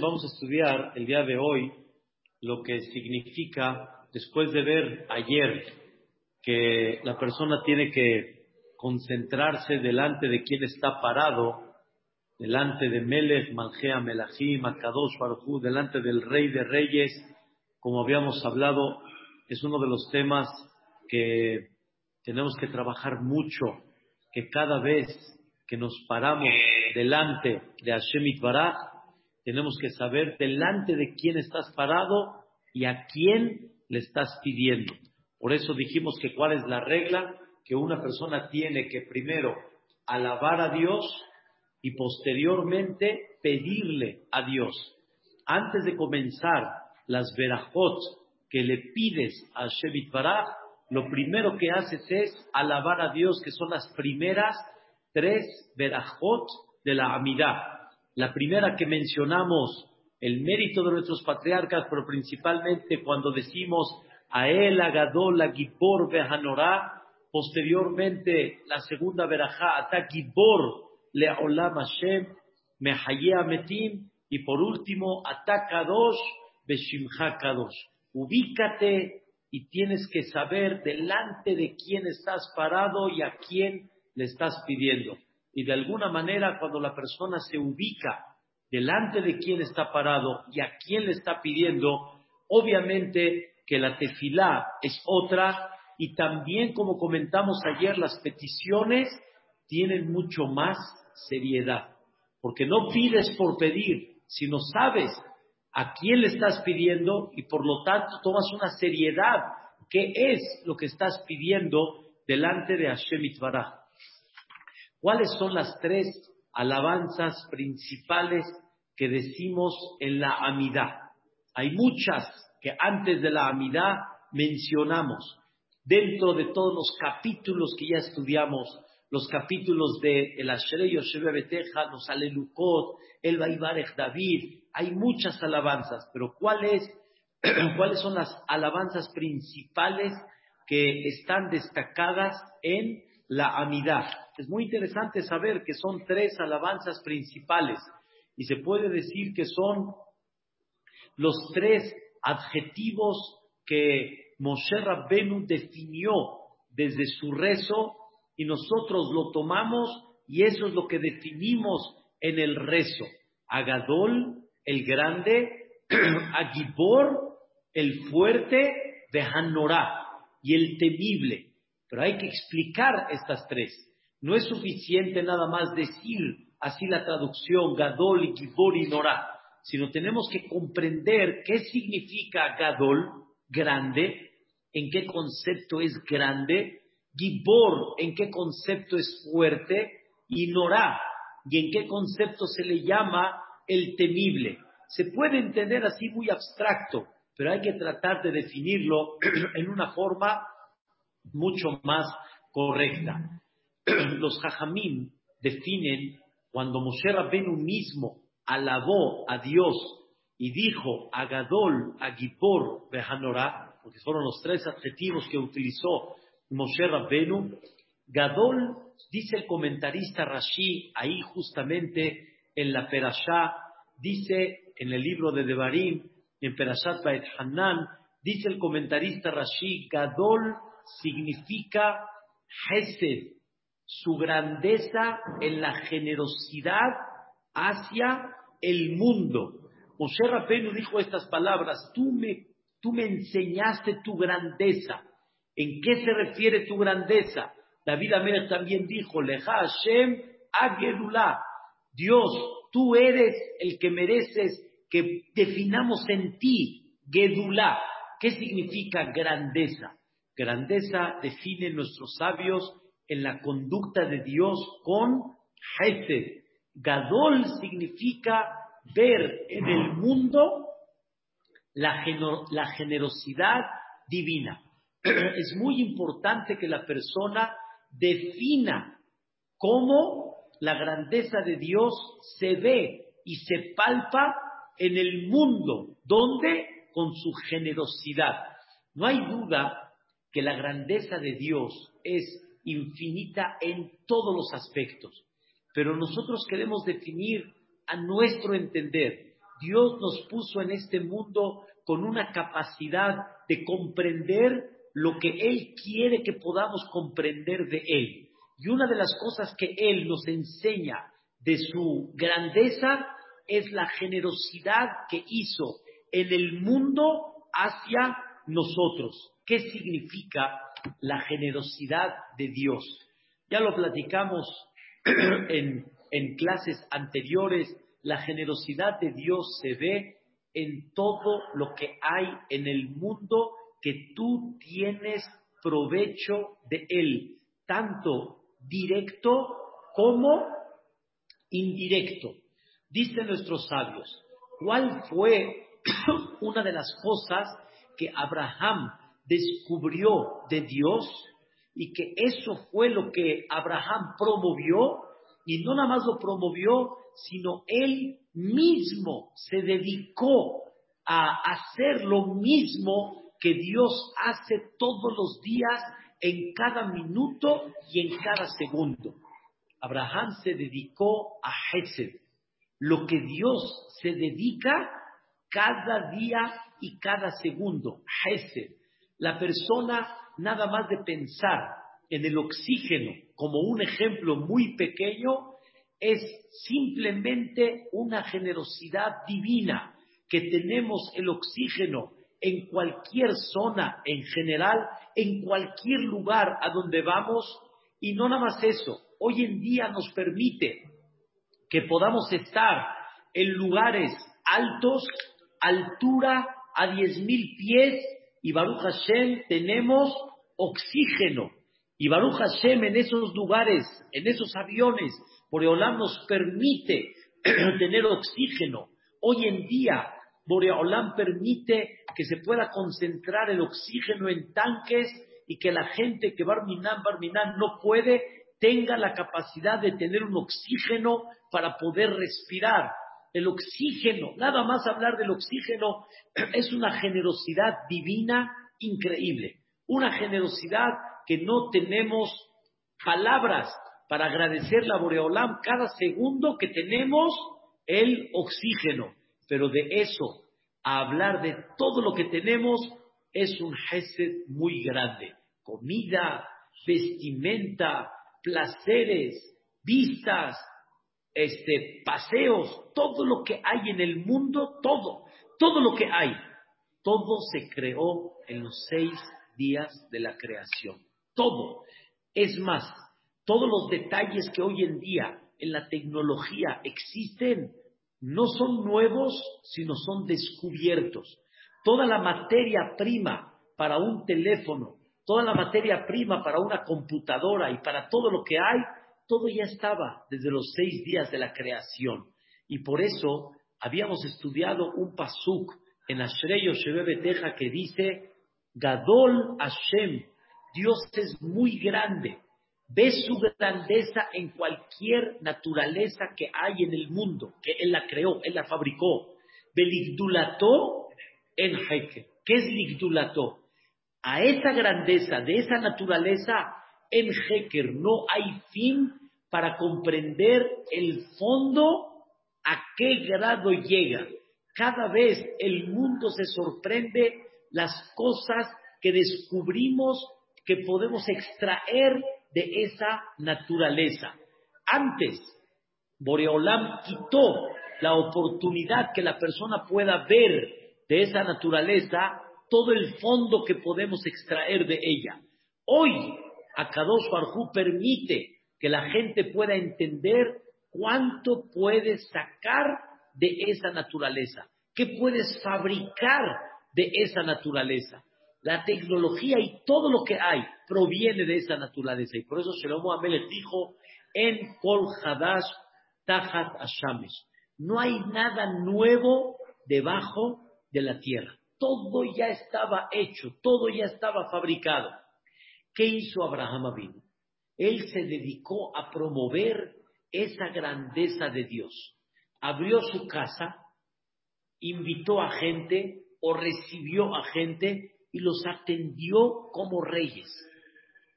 vamos a estudiar el día de hoy lo que significa, después de ver ayer que la persona tiene que concentrarse delante de quien está parado, delante de Melech, Malgea, Melachim, Akadosh, Baruj delante del Rey de Reyes, como habíamos hablado, es uno de los temas que tenemos que trabajar mucho, que cada vez que nos paramos delante de Hashem Itbaraj, tenemos que saber delante de quién estás parado y a quién le estás pidiendo. Por eso dijimos que cuál es la regla, que una persona tiene que primero alabar a Dios y posteriormente pedirle a Dios. Antes de comenzar las verajot que le pides a Shevit lo primero que haces es alabar a Dios, que son las primeras tres verajot de la Amidad. La primera que mencionamos, el mérito de nuestros patriarcas, pero principalmente cuando decimos a él, Agadol, Gibor, Behanorá, posteriormente la segunda verajá, Ata Gibor, Leolam Hashem, Mehayea Metim, y por último, Ata Kadosh, Beshimcha Kadosh. Ubícate y tienes que saber delante de quién estás parado y a quién le estás pidiendo. Y de alguna manera, cuando la persona se ubica delante de quién está parado y a quién le está pidiendo, obviamente que la tefilá es otra y también, como comentamos ayer, las peticiones tienen mucho más seriedad. Porque no pides por pedir, sino sabes a quién le estás pidiendo y por lo tanto tomas una seriedad. ¿Qué es lo que estás pidiendo delante de Hashem Itbaraj? ¿Cuáles son las tres alabanzas principales que decimos en la amidad? Hay muchas que antes de la amidad mencionamos. Dentro de todos los capítulos que ya estudiamos, los capítulos de El Ashrei Yoshebe Beteja, los Alelukot, El Baibarech David, hay muchas alabanzas, pero ¿cuáles, ¿cuáles son las alabanzas principales que están destacadas en la amidad? Es muy interesante saber que son tres alabanzas principales y se puede decir que son los tres adjetivos que Moshe Rabbenu definió desde su rezo y nosotros lo tomamos y eso es lo que definimos en el rezo. Agadol, el grande, Agibor, el fuerte, de Hanorá y el temible. Pero hay que explicar estas tres. No es suficiente nada más decir así la traducción Gadol, Gibor y Norá, sino tenemos que comprender qué significa Gadol, grande, en qué concepto es grande, Gibor, en qué concepto es fuerte, y Norá, y en qué concepto se le llama el temible. Se puede entender así muy abstracto, pero hay que tratar de definirlo en una forma mucho más correcta. los jajamín definen cuando Moshe Rabbenu mismo alabó a Dios y dijo a Gadol, a Gibor, Behanorá, porque fueron los tres adjetivos que utilizó Moshe Rabbenu, Gadol, dice el comentarista Rashi, ahí justamente en la Perashá, dice en el libro de Devarim, en Perashat Ba'et Hanan, dice el comentarista Rashi, Gadol significa Hesed, su grandeza en la generosidad hacia el mundo. Moshe Rabbeinu dijo estas palabras, tú me, tú me enseñaste tu grandeza. ¿En qué se refiere tu grandeza? David Amérez también dijo, Leja Hashem Agedullah. Dios, tú eres el que mereces que definamos en ti, Gedullah. ¿Qué significa grandeza? Grandeza define nuestros sabios en la conducta de Dios con Hesed. Gadol significa ver en el mundo la, la generosidad divina. Es muy importante que la persona defina cómo la grandeza de Dios se ve y se palpa en el mundo, donde con su generosidad. No hay duda que la grandeza de Dios es infinita en todos los aspectos. Pero nosotros queremos definir a nuestro entender. Dios nos puso en este mundo con una capacidad de comprender lo que Él quiere que podamos comprender de Él. Y una de las cosas que Él nos enseña de su grandeza es la generosidad que hizo en el mundo hacia nosotros. ¿Qué significa la generosidad de Dios? Ya lo platicamos en, clases anteriores. La generosidad de Dios se ve en todo lo que hay en el mundo que tú tienes provecho de él, tanto directo como indirecto. Dicen nuestros sabios, ¿cuál fue una de las cosas que Abraham descubrió de Dios y que eso fue lo que Abraham promovió y no nada más lo promovió, sino él mismo se dedicó a hacer lo mismo que Dios hace todos los días en cada minuto y en cada segundo. Abraham se dedicó a Hesed, lo que Dios se dedica cada día y cada segundo. Hesed, la persona nada más de pensar en el oxígeno como un ejemplo muy pequeño, es simplemente una generosidad divina que tenemos el oxígeno en cualquier zona en general, en cualquier lugar a donde vamos, y no nada más eso, hoy en día nos permite que podamos estar en lugares altos, altura a 10.000 pies, y Baruch Hashem tenemos oxígeno. Y Baruch Hashem en esos lugares, en esos aviones, Boreolam nos permite tener oxígeno. Hoy en día, Boreolam permite que se pueda concentrar el oxígeno en tanques y que la gente que Barminan, Barminan no puede, tenga la capacidad de tener un oxígeno para poder respirar. El oxígeno, nada más hablar del oxígeno, es una generosidad divina increíble. Una generosidad que no tenemos palabras para agradecer la Boreolam cada segundo que tenemos el oxígeno. Pero de eso, a hablar de todo lo que tenemos, es un gesed muy grande. Comida, vestimenta, placeres, vistas, este, paseos, todo lo que hay en el mundo, todo, todo lo que hay, todo se creó en los seis días de la creación. Todo. Es más, todos los detalles que hoy en día en la tecnología existen no son nuevos, sino son descubiertos. Toda la materia prima para un teléfono, toda la materia prima para una computadora y para todo lo que hay, todo ya estaba desde los seis días de la creación. Y por eso habíamos estudiado un pasuk en Ashrei Yoshebe Teja que dice, Gadol Hashem, Dios es muy grande ve su grandeza en cualquier naturaleza que hay en el mundo, que Él la creó, Él la fabricó. Beligdulató en Heker. ¿Qué es ligdulato? A esa grandeza de esa naturaleza en Heker no hay fin para comprender el fondo a qué grado llega. Cada vez el mundo se sorprende las cosas que descubrimos que podemos extraer de esa naturaleza. Antes, Boreolam quitó la oportunidad que la persona pueda ver de esa naturaleza, todo el fondo que podemos extraer de ella. Hoy, Akadosh Barjú permite que la gente pueda entender cuánto puedes sacar de esa naturaleza, qué puedes fabricar de esa naturaleza. La tecnología y todo lo que hay proviene de esa naturaleza. Y por eso Shlomo Amelech dijo, en Kol Hadash Tahat Ashamesh. No hay nada nuevo debajo de la tierra. Todo ya estaba hecho, todo ya estaba fabricado. ¿Qué hizo Abraham Avinu? Él se dedicó a promover esa grandeza de Dios. Abrió su casa, invitó a gente o recibió a gente y los atendió como reyes.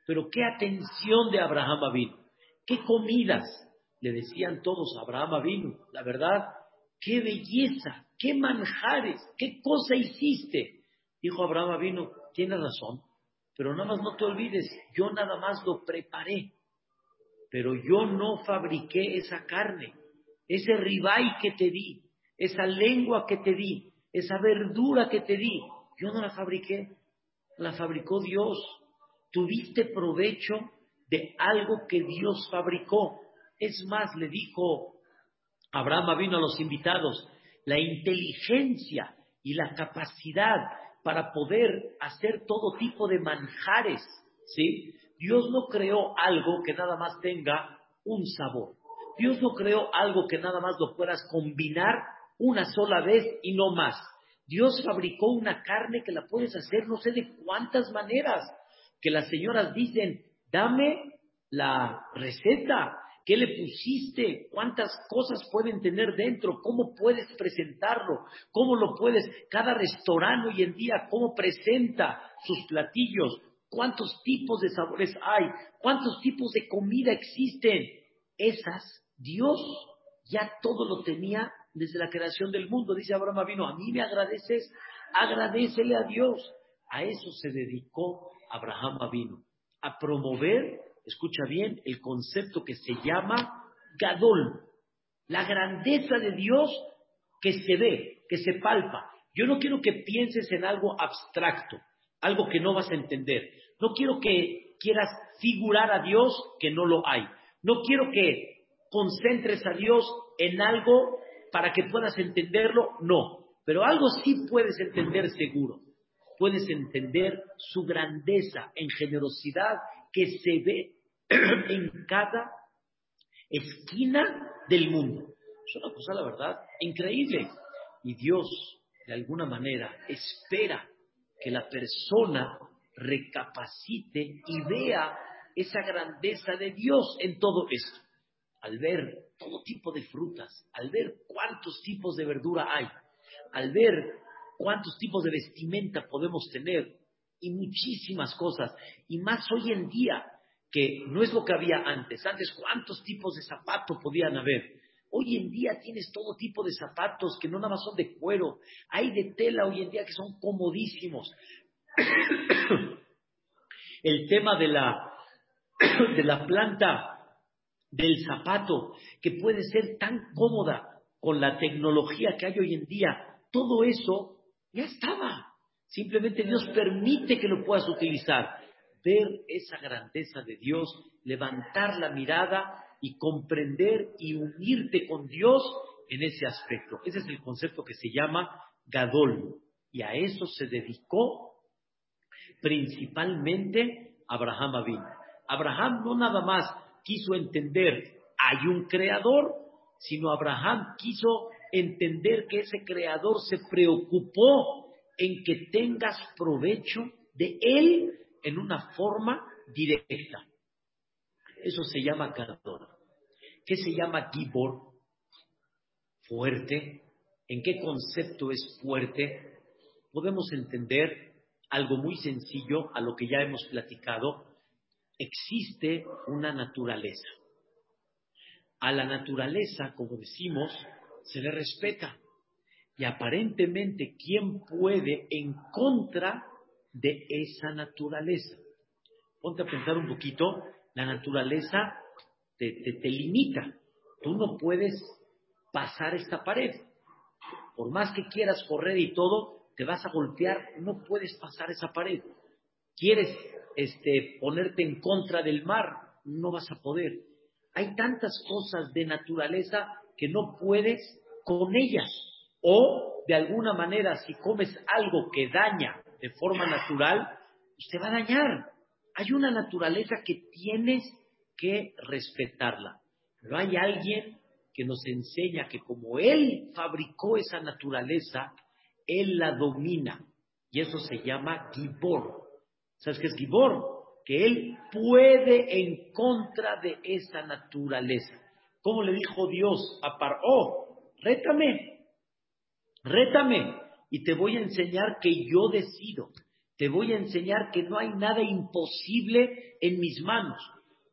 Pero qué atención de Abraham Avinu, qué comidas. le decían todos, Abraham vino, la verdad, qué belleza, qué manjares, qué cosa hiciste. Dijo Abraham vino, tiene razón, pero nada más no te olvides, yo nada más lo preparé, pero yo no fabriqué esa carne, ese ribay que te di, esa lengua que te di, esa verdura que te di, yo no la fabriqué, la fabricó Dios. Tuviste provecho de algo que Dios fabricó. Es más, le dijo Abraham vino a los invitados, la inteligencia y la capacidad para poder hacer todo tipo de manjares, ¿sí? Dios no creó algo que nada más tenga un sabor. Dios no creó algo que nada más lo puedas combinar una sola vez y no más. Dios fabricó una carne que la puedes hacer no sé de cuántas maneras. Que las señoras dicen, dame la receta, ¿qué le pusiste? ¿Cuántas cosas pueden tener dentro? ¿Cómo puedes presentarlo? ¿Cómo lo puedes? Cada restaurante hoy en día, ¿cómo presenta sus platillos? ¿Cuántos tipos de sabores hay? ¿Cuántos tipos de comida existen? Esas, Dios ya todo lo tenía desde la creación del mundo. Dice Abraham vino, a mí me agradeces, agradecele a Dios. A eso se dedicó Abraham vino, a promover, escucha bien, el concepto que se llama Gadol, la grandeza de Dios que se ve, que se palpa. Yo no quiero que pienses en algo abstracto, algo que no vas a entender. No quiero que quieras figurar a Dios que no lo hay. No quiero que concentres a Dios en algo para que puedas entenderlo, no. Pero algo sí puedes entender seguro. Puedes entender su grandeza en generosidad que se ve en cada esquina del mundo. Es una cosa, la verdad, increíble. Y Dios, de alguna manera, espera que la persona recapacite y vea esa grandeza de Dios en todo esto. Al ver todo tipo de frutas, al ver cuántos tipos de verdura hay, al ver cuántos tipos de vestimenta podemos tener y muchísimas cosas, y más hoy en día, que no es lo que había antes. Antes, ¿cuántos tipos de zapatos podían haber? Hoy en día tienes todo tipo de zapatos que no nada más son de cuero, hay de tela hoy en día que son comodísimos. El tema de la, de la planta del zapato, que puede ser tan cómoda con la tecnología que hay hoy en día, todo eso ya estaba. Simplemente Dios permite que lo puedas utilizar. Ver esa grandeza de Dios, levantar la mirada y comprender y unirte con Dios en ese aspecto. Ese es el concepto que se llama Gadol. Y a eso se dedicó principalmente Abraham Abin. Abraham no nada más quiso entender hay un creador, sino Abraham quiso entender que ese creador se preocupó en que tengas provecho de él en una forma directa. Eso se llama creador. ¿Qué se llama gibor? Fuerte. ¿En qué concepto es fuerte? Podemos entender algo muy sencillo a lo que ya hemos platicado existe una naturaleza. A la naturaleza, como decimos, se le respeta. Y aparentemente, ¿quién puede en contra de esa naturaleza? Ponte a pensar un poquito, la naturaleza te, te, limita. Tú no puedes pasar esta pared. Por más que quieras correr y todo, te vas a golpear, no puedes pasar esa pared. Quieres este, ponerte en contra del mar, no vas a poder. Hay tantas cosas de naturaleza que no puedes con ellas. O, de alguna manera, si comes algo que daña de forma natural, pues te va a dañar. Hay una naturaleza que tienes que respetarla. Pero hay alguien que nos enseña que como Él fabricó esa naturaleza, Él la domina. Y eso se llama Gibor. ¿Sabes qué es Gibor? Que él puede en contra de esa naturaleza. ¿Cómo le dijo Dios a Paró? Rétame, rétame y te voy a enseñar que yo decido. Te voy a enseñar que no hay nada imposible en mis manos.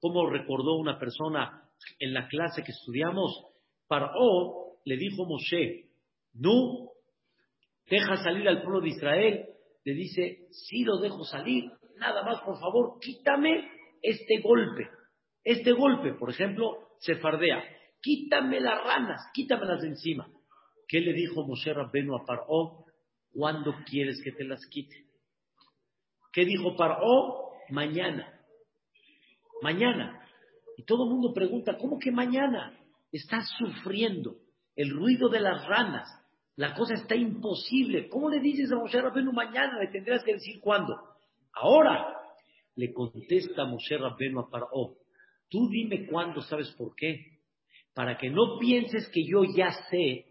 Como recordó una persona en la clase que estudiamos, Paró le dijo Moshe, no, deja salir al pueblo de Israel. Le dice, sí lo dejo salir, nada más por favor, quítame este golpe. Este golpe, por ejemplo, se fardea. Quítame las ranas, quítamelas de encima. ¿Qué le dijo Moshe Rabbenu a Paró? ¿Cuándo quieres que te las quite? ¿Qué dijo Paró? Mañana. Mañana. Y todo el mundo pregunta, ¿cómo que mañana? Estás sufriendo el ruido de las ranas. La cosa está imposible. ¿Cómo le dices a Moshe Rabbenu mañana? Le tendrás que decir cuándo. Ahora le contesta Moshe Rabbenu a Paró. Tú dime cuándo, ¿sabes por qué? Para que no pienses que yo ya sé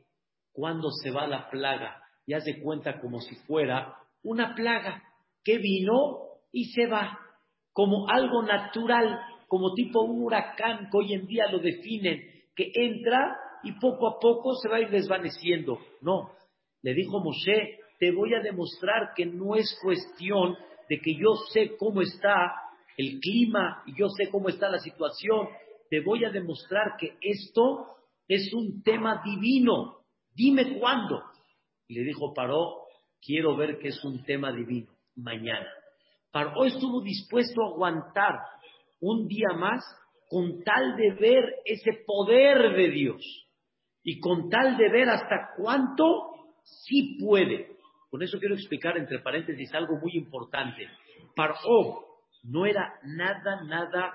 cuándo se va la plaga. Ya se cuenta como si fuera una plaga que vino y se va, como algo natural, como tipo un huracán que hoy en día lo definen, que entra y poco a poco se va a ir desvaneciendo. No, le dijo Moshe, te voy a demostrar que no es cuestión de que yo sé cómo está el clima y yo sé cómo está la situación, te voy a demostrar que esto es un tema divino. Dime cuándo. Y le dijo Paró, quiero ver que es un tema divino, mañana. Paró estuvo dispuesto a aguantar un día más con tal de ver ese poder de Dios y con tal de ver hasta cuánto sí puede. Con eso quiero explicar entre paréntesis algo muy importante. Paró no era nada, nada,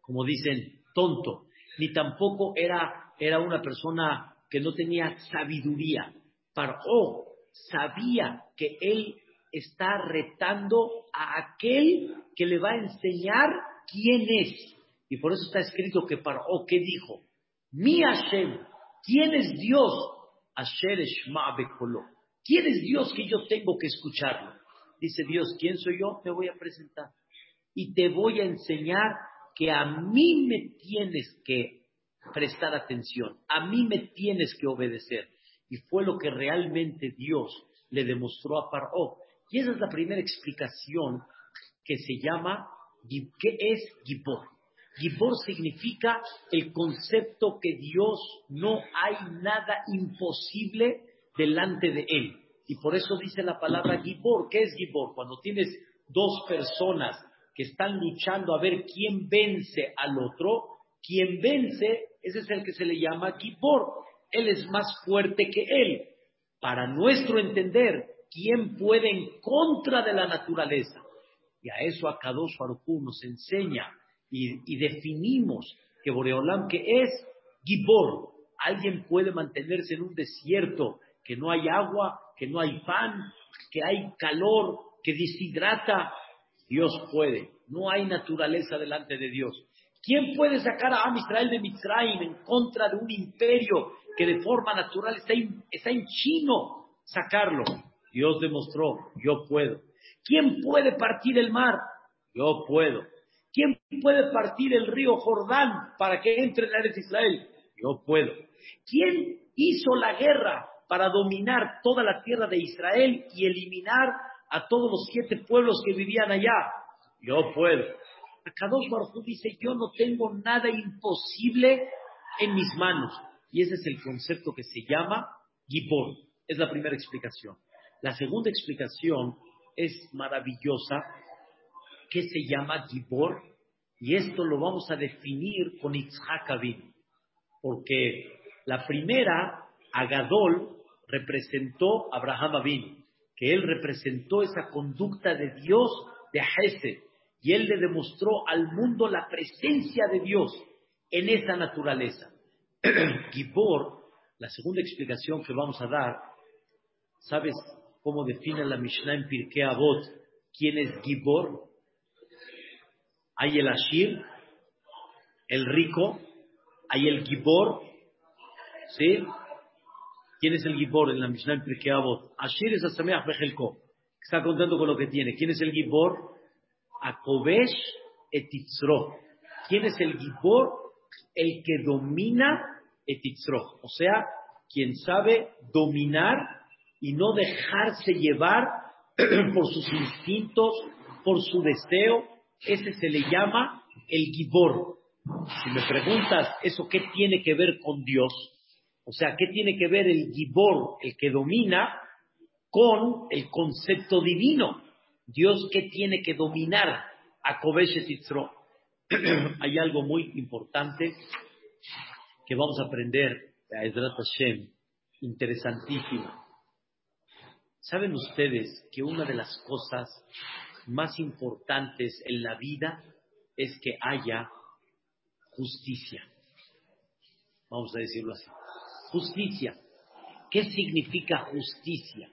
como dicen, tonto, ni tampoco era, era una persona que no tenía sabiduría. Paró sabía que él está retando a aquel que le va a enseñar quién es. Y por eso está escrito que Paró, ¿qué dijo? Mi Hashem, ¿quién es Dios? Asher Bekolo. ¿Quién es Dios que yo tengo que escucharlo? Dice Dios, ¿quién soy yo? Te voy a presentar. Y te voy a enseñar que a mí me tienes que prestar atención, a mí me tienes que obedecer. Y fue lo que realmente Dios le demostró a Paró. Y esa es la primera explicación que se llama, ¿qué es Gibor? Gibor significa el concepto que Dios no hay nada imposible delante de él. Y por eso dice la palabra Gibor. ¿Qué es Gibor? Cuando tienes dos personas que están luchando a ver quién vence al otro, quien vence, ese es el que se le llama Gibor. Él es más fuerte que él. Para nuestro entender, ¿quién puede en contra de la naturaleza? Y a eso Akadosh Baruj nos enseña y, definimos que Boreolam, que es Gibor, alguien puede mantenerse en un desierto, que no hay agua, que no hay pan, que hay calor, que deshidrata. Dios puede. No hay naturaleza delante de Dios. ¿Quién puede sacar a Am Israel de Mitzrayim en contra de un imperio que de forma natural está en, chino sacarlo? Dios demostró, yo puedo. ¿Quién puede partir el mar? Yo puedo. ¿Quién puede partir el río Jordán para que entre en la Israel? Yo puedo. ¿Quién hizo la guerra para dominar toda la tierra de Israel y eliminar a todos los siete pueblos que vivían allá? Yo puedo. Akadosh Baruj dice, yo no tengo nada imposible en mis manos. Y ese es el concepto que se llama Gibor. Es la primera explicación. La segunda explicación es maravillosa, que se llama Gibor, y esto lo vamos a definir con Itzhak Abin, porque la primera, Agadol, representó a Abraham Abin, que él representó esa conducta de Dios de Hesed, y él le demostró al mundo la presencia de Dios en esa naturaleza. Gibor, la segunda explicación que vamos a dar, ¿sabes cómo define la Mishnah en Pirkei Avot quién es Gibor? Hay el Ashir, el rico, hay el Gibor, ¿sí? ¿Quién es el Gibor en la Mishnah en Pirkei Avot? Ashir es Asameach Bejelko, está contando con lo que tiene. ¿Quién es el Gibor? Akobesh etitzro. ¿Quién es el Gibor? El que domina etitzro. O sea, quien sabe dominar y no dejarse llevar por sus instintos, por su deseo. Ese se le llama el Gibor. Si me preguntas eso qué tiene que ver con Dios, o sea, qué tiene que ver el Gibor, el que domina, con el concepto divino. Dios qué tiene que dominar a Kobesh Hay algo muy importante que vamos a aprender a Ezrat Hashem, interesantísimo. ¿Saben ustedes que una de las cosas más importantes en la vida es que haya justicia? Vamos a decirlo así. Justicia. ¿Qué significa justicia?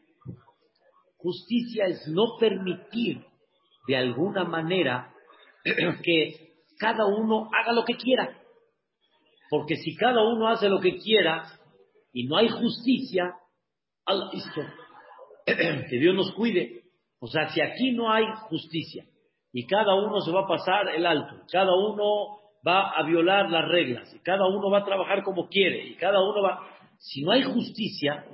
Justicia es no permitir de alguna manera que cada uno haga lo que quiera. Porque si cada uno hace lo que quiera y no hay justicia, listo, que Dios nos cuide. O sea, si aquí no hay justicia y cada uno se va a pasar el alto, cada uno va a violar las reglas y cada uno va a trabajar como quiere y cada uno va... Si no hay justicia,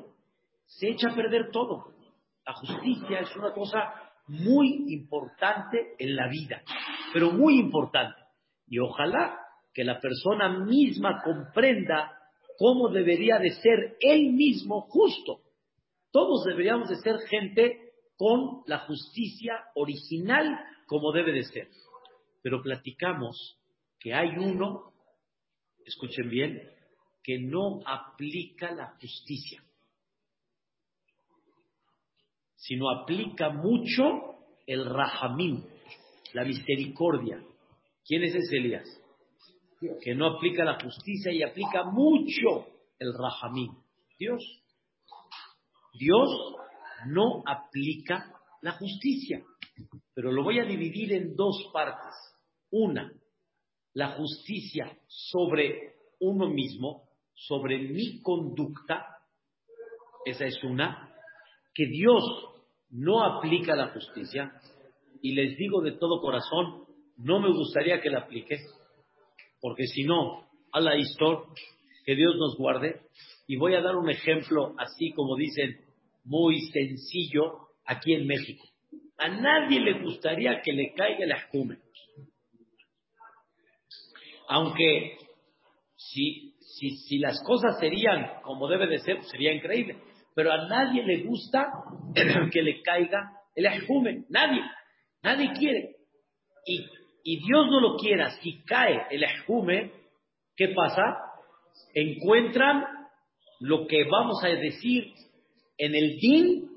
se echa a perder todo. La justicia es una cosa muy importante en la vida, pero muy importante. Y ojalá que la persona misma comprenda cómo debería de ser él mismo justo. Todos deberíamos de ser gente con la justicia original como debe de ser. Pero platicamos que hay uno, escuchen bien, que no aplica la justicia, sino aplica mucho el rahamim, la misericordia. ¿Quién es ese Elías? Que no aplica la justicia y aplica mucho el rahamim. Dios. Dios no aplica la justicia, pero lo voy a dividir en dos partes. Una, la justicia sobre uno mismo, sobre mi conducta, esa es una, que Dios no aplica la justicia, y les digo de todo corazón, no me gustaría que la aplique, porque si no, a la historia, que Dios nos guarde, y voy a dar un ejemplo así como dicen, muy sencillo, aquí en México. A nadie le gustaría que le caiga el ajume. Aunque si, si, si las cosas serían como debe de ser, sería increíble. Pero a nadie le gusta que le caiga el ajume. Nadie. Nadie quiere. Y, y Dios no lo quiera. Si cae el ajume, ¿qué pasa? Encuentran lo que vamos a decir en el din,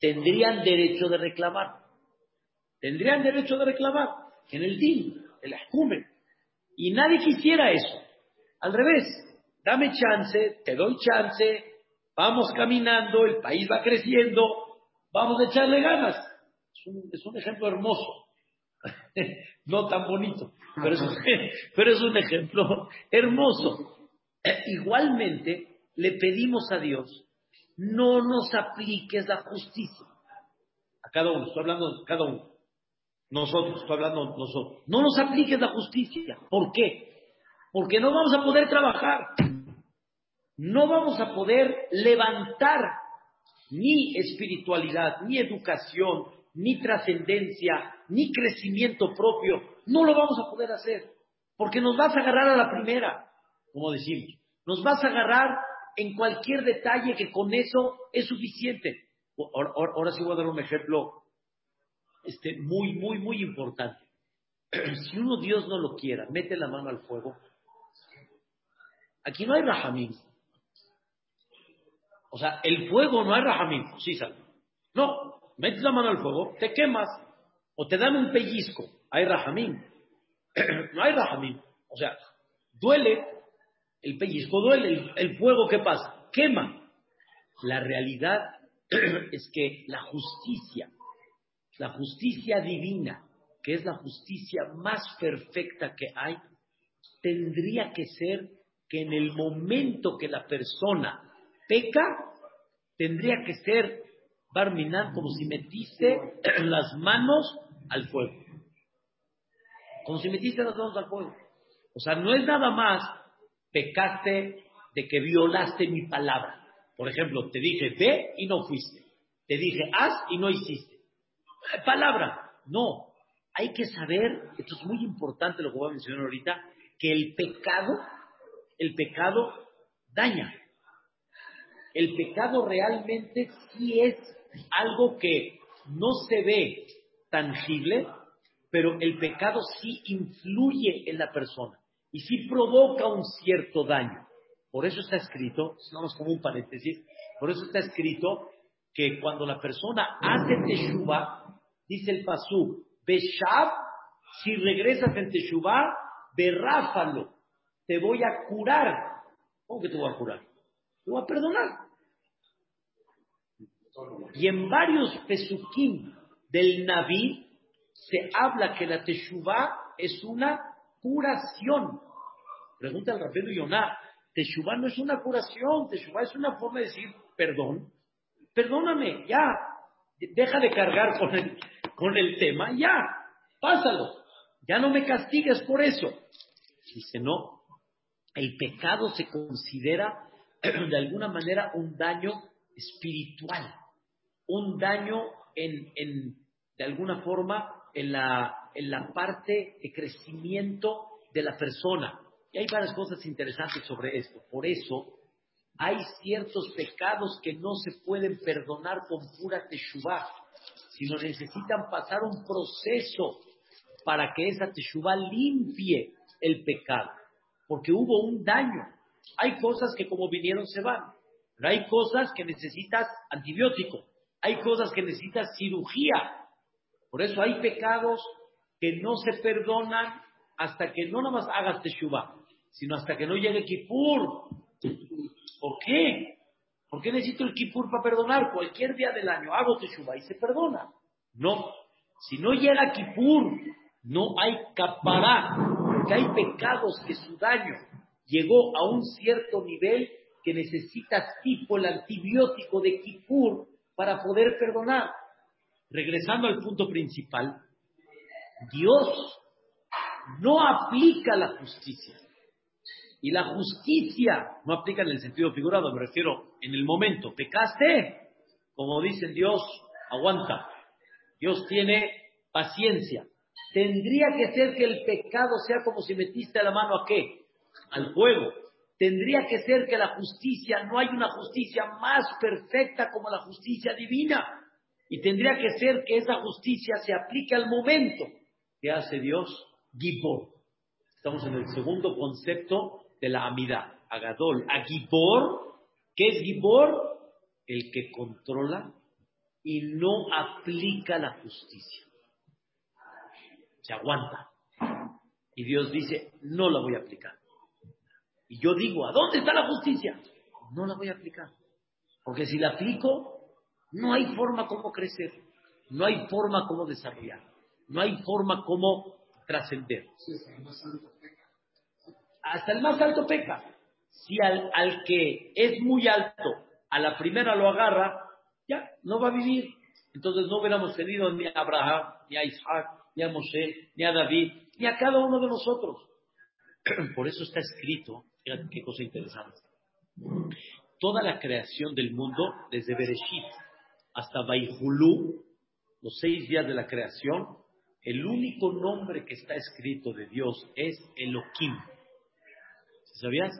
tendrían derecho de reclamar. Tendrían derecho de reclamar en el din, el ajume. Y nadie quisiera eso. Al revés, dame chance, te doy chance, vamos caminando, el país va creciendo, vamos a echarle ganas. Es un, ejemplo hermoso, no tan bonito, pero es, un, pero es un ejemplo hermoso. Eh, igualmente, le pedimos a Dios, no nos apliques la justicia. A cada uno, estoy hablando de cada uno. Nosotros, estoy hablando nosotros. No nos apliques la justicia. ¿Por qué? Porque no vamos a poder trabajar. No vamos a poder levantar ni espiritualidad, ni educación, ni trascendencia, ni crecimiento propio. No lo vamos a poder hacer. Porque nos vas a agarrar a la primera, como decimos. Nos vas a agarrar en cualquier detalle que con eso es suficiente. Ahora, sí voy a dar un ejemplo este, muy, muy, muy importante. si uno Dios no lo quiera, mete la mano al fuego. Aquí no hay rahamim. O sea, el fuego no hay rahamim. Sí, sale. No, metes la mano al fuego, te quemas o te dan un pellizco. Hay rahamim. no hay rahamim. O sea, duele, el pellizco duele, el, el fuego, ¿qué pasa? Quema. La realidad es que la justicia la justicia divina, que es la justicia más perfecta que hay, tendría que ser que en el momento que la persona peca, tendría que ser Barminan como si metiste las manos al fuego. Como si metiste las manos al fuego. O sea, no es nada más pecaste de que violaste mi palabra. Por ejemplo, te dije ve y no fuiste. Te dije haz y no hiciste palabra. No, hay que saber, esto es muy importante lo que voy a mencionar ahorita, que el pecado, el pecado daña. El pecado realmente sí es algo que no se ve tangible, pero el pecado sí influye en la persona y sí provoca un cierto daño. Por eso está escrito, vamos como un paréntesis, por eso está escrito que cuando la persona hace teshuva, dice el pasú, Beshab, si regresas en teshuva, berráfalo, te voy a curar. ¿Cómo que te voy a curar? Te voy a perdonar. Y en varios pesukim del Naví se habla que la teshuva es una curación. Pregunta al rapero Yonah, teshuva no es una curación, teshuva es una forma de decir perdón. Perdóname, ya, deja de cargar con el, con el tema, ya, pásalo, ya no me castigues por eso. Dice, no, el pecado se considera de alguna manera un daño espiritual, un daño en, en de alguna forma en la, en la parte de crecimiento de la persona. Y hay varias cosas interesantes sobre esto. Por eso, hay ciertos pecados que no se pueden perdonar con pura teshuvah, sino necesitan pasar un proceso para que esa teshuvah limpie el pecado, porque hubo un daño. Hay cosas que como vinieron se van, pero hay cosas que necesitas antibiótico, hay cosas que necesitas cirugía, por eso hay pecados que no se perdonan hasta que no nada más hagas teshuva, sino hasta que no llegue Kippur. ¿Por qué? ¿Por qué necesito el Kippur para perdonar? Cualquier día del año hago teshuva y se perdona. No. Si no llega Kippur, no hay capará, porque hay pecados que su daño llegó a un cierto nivel que necesitas tipo el antibiótico de Kippur para poder perdonar regresando al punto principal, Dios no aplica la justicia. Y la justicia no aplica en el sentido figurado, me refiero en el momento. Pecaste, como dice Dios, aguanta. Dios tiene paciencia. Tendría que ser que el pecado sea como si metiste la mano a qué? Al fuego. Tendría que ser que la justicia, no hay una justicia más perfecta como la justicia divina. Y tendría que ser que esa justicia se aplique al momento que hace Dios Gibor. Estamos en el segundo concepto de la amidad. Agadol. A Gibor, ¿qué es Gibor? El que controla y no aplica la justicia. Se aguanta. Y Dios dice, no la voy a aplicar. Y yo digo, ¿a dónde está la justicia? No la voy a aplicar. Porque si la aplico, no hay forma como crecer, no hay forma como desarrollar, no hay forma como trascender. Hasta el más alto peca. Si al, al que es muy alto a la primera lo agarra, ya no va a vivir. Entonces no hubiéramos tenido ni a Abraham, ni a Isaac, ni a Moshe, ni a David, ni a cada uno de nosotros. Por eso está escrito, fíjate qué cosa interesante. Toda la creación del mundo, desde Bereshit hasta Baihulú, los seis días de la creación, el único nombre que está escrito de Dios es Elohim. ¿Sabías?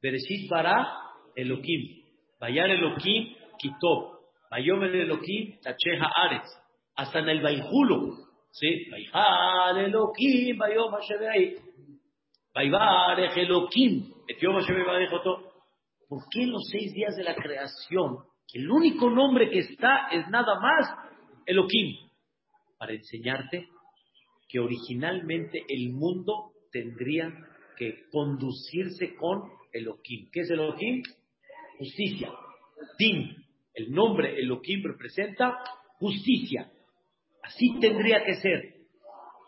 Bereshit bara Elohim. Bayar Elohim Kitob. Bayomer Elohim Tacheha Ares. Hasta en el Baihulu. ¿Sí? Bayar Elohim Bayom Hashebeai. Baybar Elohim. ¿Por qué en los seis días de la creación el único nombre que está es nada más Elohim, para enseñarte que originalmente el mundo tendría que conducirse con Elohim. ¿Qué es Elohim? Justicia. Din. El nombre Elohim representa justicia. Así tendría que ser.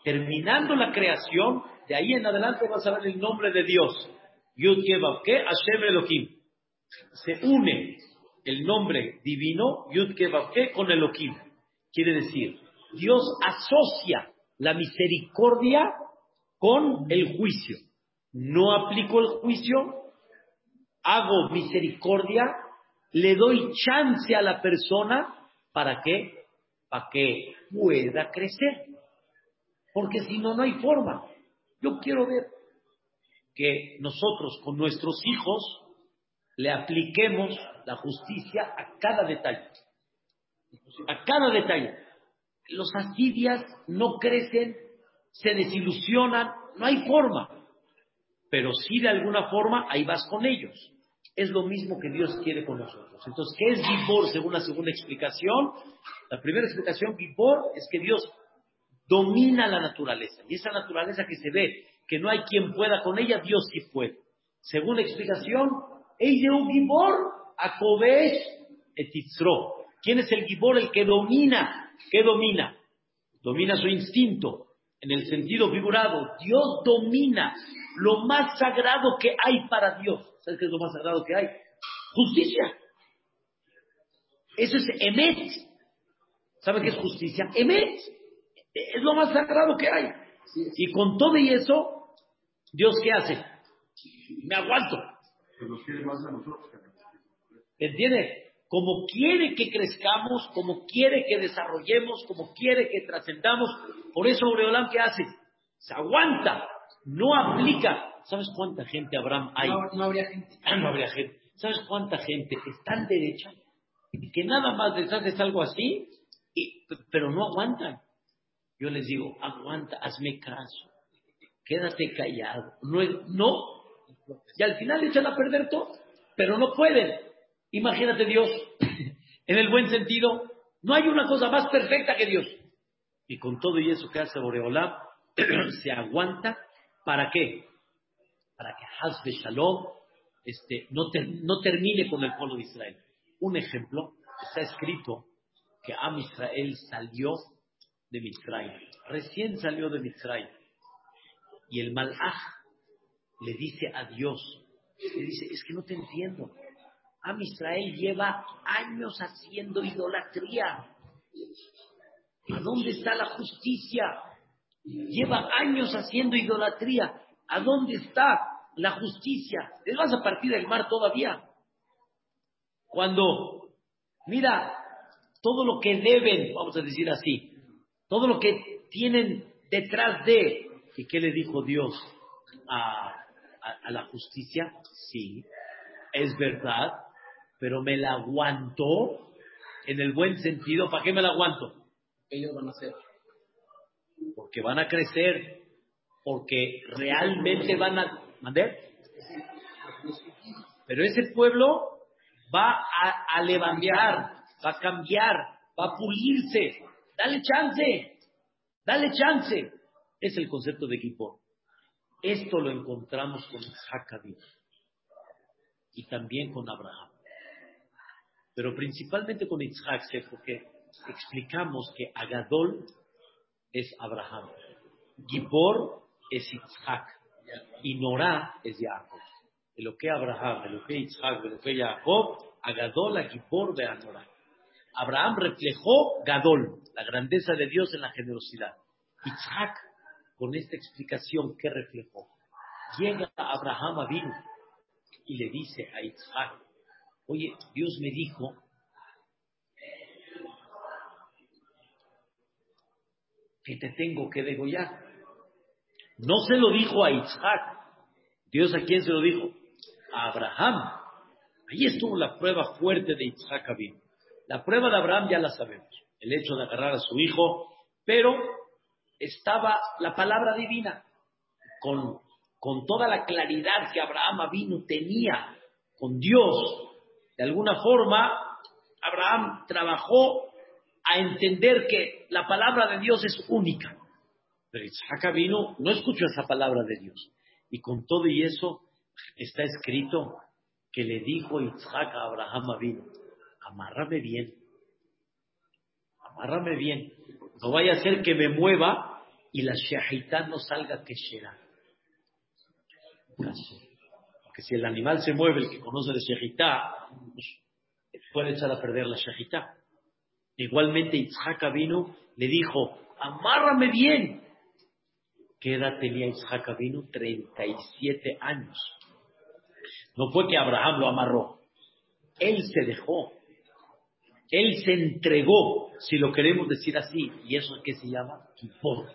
Terminando la creación, de ahí en adelante vas a ver el nombre de Dios. Yud ¿qué? Hashem Elohim. Se une el nombre divino, Yud con Elohim. Quiere decir, Dios asocia la misericordia con el juicio. No aplico el juicio, hago misericordia, le doy chance a la persona para que para que pueda crecer. Porque si no no hay forma. Yo quiero ver que nosotros con nuestros hijos le apliquemos la justicia a cada detalle. A cada detalle. Los asidias no crecen, se desilusionan, no hay forma. Pero si de alguna forma, ahí vas con ellos. Es lo mismo que Dios quiere con nosotros. Entonces, ¿qué es Gibor según la segunda explicación? La primera explicación, Gibor, es que Dios domina la naturaleza. Y esa naturaleza que se ve, que no hay quien pueda con ella, Dios sí puede. Segunda explicación, un Gibor, Akobesh etitzro. ¿Quién es el Gibor? El que domina. ¿Qué domina? Domina su instinto. En el sentido figurado, Dios domina lo más sagrado que hay para Dios. ¿Sabes qué es lo más sagrado que hay? Justicia. Eso es Emet. ¿Sabe qué es justicia? Emet. Es lo más sagrado que hay. Y con todo y eso, Dios qué hace? Me aguanto. ¿Entiende? Como quiere que crezcamos, como quiere que desarrollemos, como quiere que trascendamos. Por eso Aureolán, ¿qué hace? Se aguanta, no aplica. ¿Sabes cuánta gente, Abraham, hay? No, habría gente. Ah, no habría gente. ¿Sabes cuánta gente es tan derecha que nada más les haces algo así, y, pero no aguantan? Yo les digo, aguanta, hazme caso, quédate callado. No, no. Y al final echan a perder todo, pero no pueden. Imagínate Dios, en el buen sentido, no hay una cosa más perfecta que Dios. Y con todo y eso que hace Boreolá, se aguanta, ¿para qué? Para que Hazbe Shalom este, no, no termine con el pueblo de Israel. Un ejemplo, está escrito que Am Israel salió de Mitzrayim. Recién salió de Mitzrayim. Y el Malach le dice a Dios, le dice, es que no te entiendo. Am Israel lleva años haciendo idolatría. ¿A dónde está la justicia? Lleva años haciendo idolatría. ¿A dónde está la justicia? ¿Les vas a partir del mar todavía? Cuando, mira, todo lo que deben, vamos a decir así, todo lo que tienen detrás de. ¿Y qué le dijo Dios a, la justicia? Sí, es verdad, pero me la aguanto en el buen sentido. ¿Para qué me la aguanto? Ellos van a hacer. Porque van a crecer, porque realmente van a... ¿Mandé? Pero ese pueblo va a, a levantar, va a cambiar, va a pulirse, Dale chance, dale chance. Es el concepto de equipo. Esto lo encontramos con Jacob y también con Abraham. Pero principalmente con Isaac, porque explicamos que Agadol es Abraham, Gibor es Isaac y Norá es Jacob. lo que Abraham, lo que Isaac, lo que Jacob, Agadol, Gibor, de Norá. Abraham reflejó Gadol, la grandeza de Dios en la generosidad. Isaac, con esta explicación, ¿qué reflejó? Llega Abraham a Vino y le dice a Isaac, oye, Dios me dijo que te tengo que degollar. No se lo dijo a Isaac. Dios a quién se lo dijo? A Abraham. Ahí estuvo la prueba fuerte de Isaac a Vino. La prueba de Abraham ya la sabemos, el hecho de agarrar a su hijo, pero estaba la palabra divina con, con toda la claridad que Abraham vino tenía con Dios. De alguna forma, Abraham trabajó a entender que la palabra de Dios es única. Pero Isaac vino, no escuchó esa palabra de Dios. Y con todo y eso está escrito que le dijo Isaac a Abraham vino, amárrame bien. Amárrame bien. No vaya a ser que me mueva y la shahitá no salga que será. Porque si el animal se mueve, el que conoce la shahitá, pues, puede echar a perder la shahitá. Igualmente Isaac vino, le dijo, amárrame bien. ¿Qué edad tenía Isaac vino? 37 años. No fue que Abraham lo amarró. Él se dejó. Él se entregó, si lo queremos decir así, y eso es que se llama Kipor.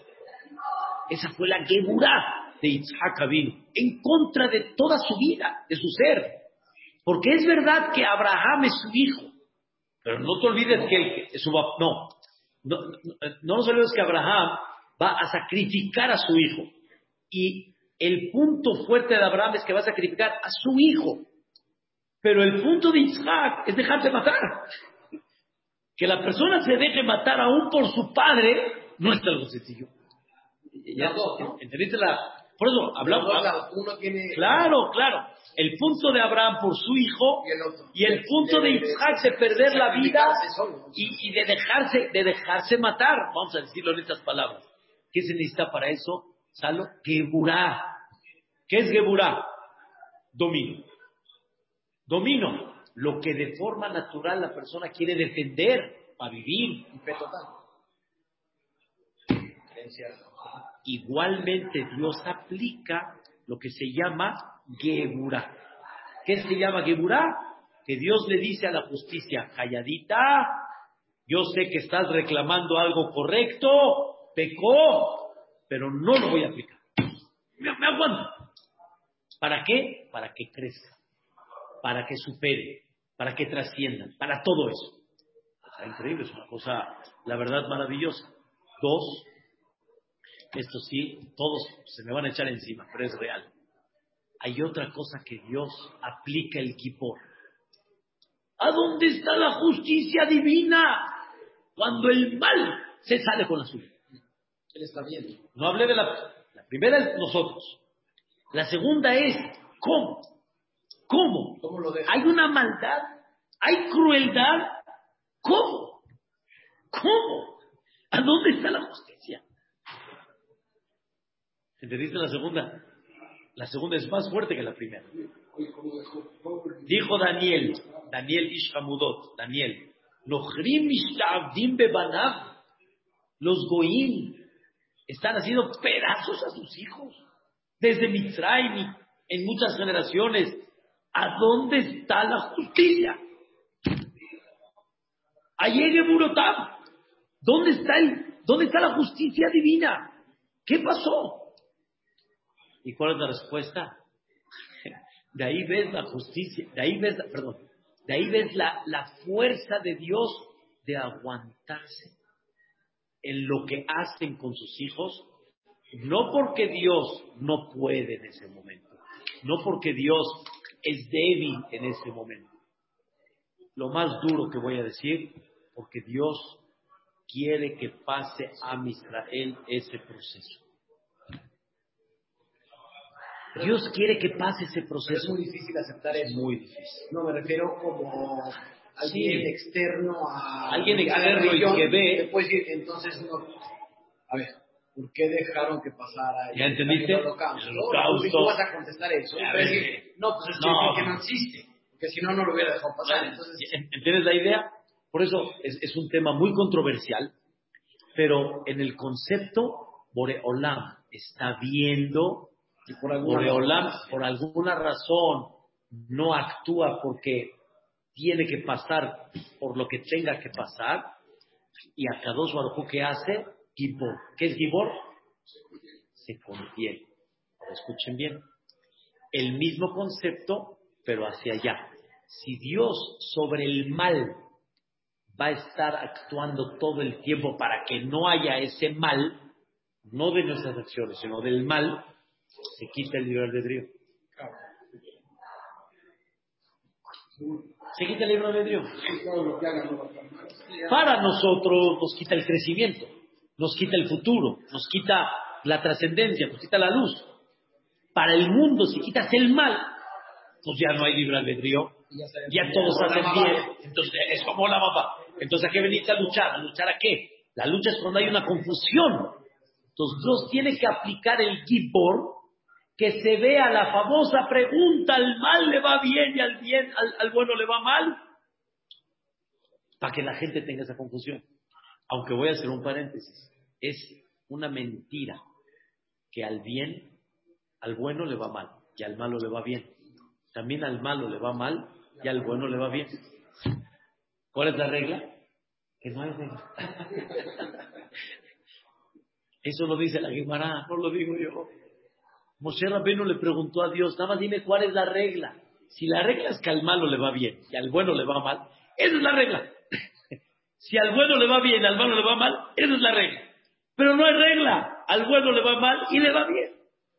Esa fue la Geburá. de Isaac vino, en contra de toda su vida, de su ser. Porque es verdad que Abraham es su hijo, pero no te olvides que, su no, no, no, no nos olvides que Abraham va a sacrificar a su hijo. Y el punto fuerte de Abraham es que va a sacrificar a su hijo. Pero el punto de Isaac es dejarse matar. Que la persona se deje matar aún por su padre no es algo sencillo. Ya, ¿Entendiste la, por eso hablamos. Uno tiene... Claro, claro. El punto de Abraham por su hijo y el, punto de, Isaac de perder la vida y, de dejarse de dejarse matar. Vamos a decirlo en estas palabras. ¿Qué se necesita para eso? Salo, Geburá. ¿Qué es Geburá? Domino. Domino. Lo que de forma natural la persona quiere defender para vivir. Igualmente Dios aplica lo que se llama Geburá. ¿Qué se llama Geburá? Que Dios le dice a la justicia, calladita, yo sé que estás reclamando algo correcto, pecó, pero no lo voy a aplicar. Me, aguanto. ¿Para qué? Para que crezca, para que supere, para que trascienda, para todo eso. Está increíble, es una cosa, la verdad, maravillosa. Dos, esto sí, todos se me van a echar encima, pero es real. Hay otra cosa que Dios aplica el kipor. ¿A dónde está la justicia divina? Cuando el mal se sale con la suya. Él está bien. No hablé de la, la primera es nosotros. La segunda es ¿cómo? ¿Cómo? ¿Cómo lo ¿Hay una maldad? ¿Hay crueldad? ¿Cómo? ¿Cómo? ¿A dónde está la justicia? ¿Entendiste la segunda? La segunda es más fuerte que la primera. Dijo Daniel, Daniel Ishhamudot, Daniel, los goyim están haciendo pedazos a sus hijos. Desde Mitzrayim, en muchas generaciones. ¿A dónde está la justicia? Allegue Murotab. ¿Dónde está, ¿Dónde está la justicia divina? ¿Qué pasó? ¿Y cuál es la respuesta? De ahí ves la justicia, de ahí ves, perdón, de ahí ves la, la fuerza de Dios de aguantarse en lo que hacen con sus hijos, no porque Dios no puede en ese momento, no porque Dios es débil en ese momento. Lo más duro que voy a decir, porque Dios quiere que pase a Israel ese proceso. Dios quiere que pase ese proceso. es muy difícil aceptar eso. Muy difícil. No, me refiero como alguien externo a... Alguien externo y que ve... Después, entonces, no... A ver, ¿por qué dejaron que pasara ¿Ya entendiste? el holocausto? ¿Y ¿Cómo vas a contestar eso? Decir, no, pues es que, no. que no existe. Porque si no, no lo hubiera dejado pasar. Entonces... ¿Entiendes la idea? Por eso es, es un tema muy controversial, pero en el concepto, Boreolam está viendo y por alguna, por alguna razón no actúa porque tiene que pasar por lo que tenga que pasar, y a Kadosh Baruj ¿qué hace? Gibor. ¿Qué es Gibor? Se contiene. Escuchen bien. El mismo concepto, pero hacia allá. Si Dios sobre el mal va a estar actuando todo el tiempo para que no haya ese mal, no de nuestras acciones, sino del mal, se quita el libre albedrío. Se quita el libre albedrío. Para nosotros nos quita el crecimiento, nos quita el futuro, nos quita la trascendencia, nos quita la luz. Para el mundo, si quitas el mal, pues ya no hay libre albedrío, ya todos hacen bien. Entonces, es como la mamá. Entonces, ¿a qué veniste a luchar? ¿A luchar a qué? La lucha es cuando hay una confusión. Entonces, Dios tiene que aplicar el Gibor que se vea la famosa pregunta, ¿al mal le va bien y al, bien, al, bueno le va mal? Para que la gente tenga esa confusión. Aunque voy a hacer un paréntesis, es una mentira que al bien, al bueno le va mal y al malo le va bien. También al malo le va mal y al bueno le va bien. ¿Cuál es la regla? Que no hay regla. Eso lo dice la Guimara, no lo digo yo. Moshe Rabbeinu le preguntó a Dios, nada más dime cuál es la regla. Si la regla es que al malo le va bien y al bueno le va mal, esa es la regla. si al bueno le va bien y al malo le va mal, esa es la regla. Pero no hay regla. Al bueno le va mal y le va bien.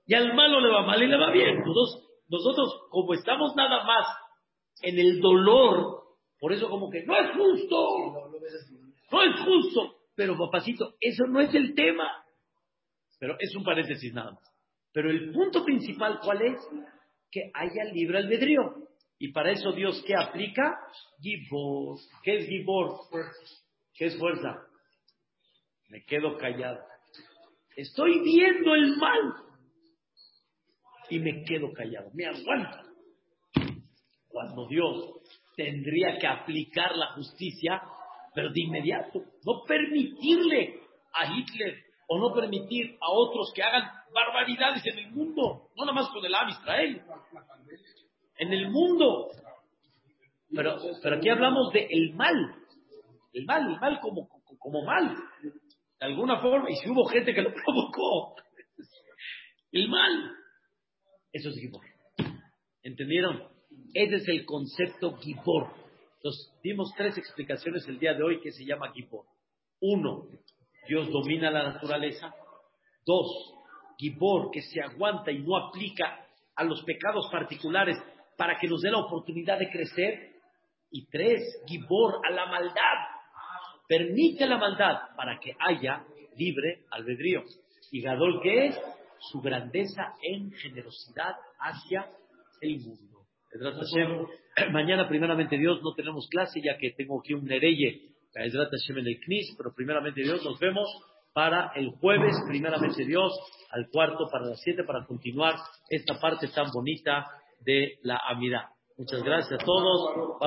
Y al malo le va mal y le va bien. Nosotros, nosotros como estamos nada más en el dolor, por eso como que no es justo. No es justo. Pero papacito, eso no es el tema. Pero es un paréntesis nada más. Pero el punto principal, ¿cuál es? Que haya libre albedrío. Y para eso Dios, ¿qué aplica? Gibor. ¿Qué es Gibor? ¿Qué es fuerza? Me quedo callado. Estoy viendo el mal. Y me quedo callado. Me aguanto. Cuando Dios tendría que aplicar la justicia, pero de inmediato. No permitirle a Hitler o no permitir a otros que hagan barbaridades en el mundo, no nada más con el Am Israel, en el mundo. Pero, aquí hablamos de el mal, el mal, el mal como, como mal, de alguna forma, y si hubo gente que lo provocó, el mal, eso es Gibor. ¿Entendieron? Ese es el concepto Gibor. Entonces, dimos tres explicaciones el día de hoy que se llama Gibor. Uno, Dios domina la naturaleza. Dos, Gibor que se aguanta y no aplica a los pecados particulares para que nos dé la oportunidad de crecer. Y tres, Gibor a la maldad. Permite la maldad para que haya libre albedrío. Y Gadol, que es? Su grandeza en generosidad hacia el mundo. Mañana, primeramente Dios, no tenemos clase ya que tengo aquí un Nereye, Pero primeramente Dios, nos vemos para el jueves, primeramente Dios, al cuarto para las siete, para continuar esta parte tan bonita de la amidad. Muchas gracias a todos.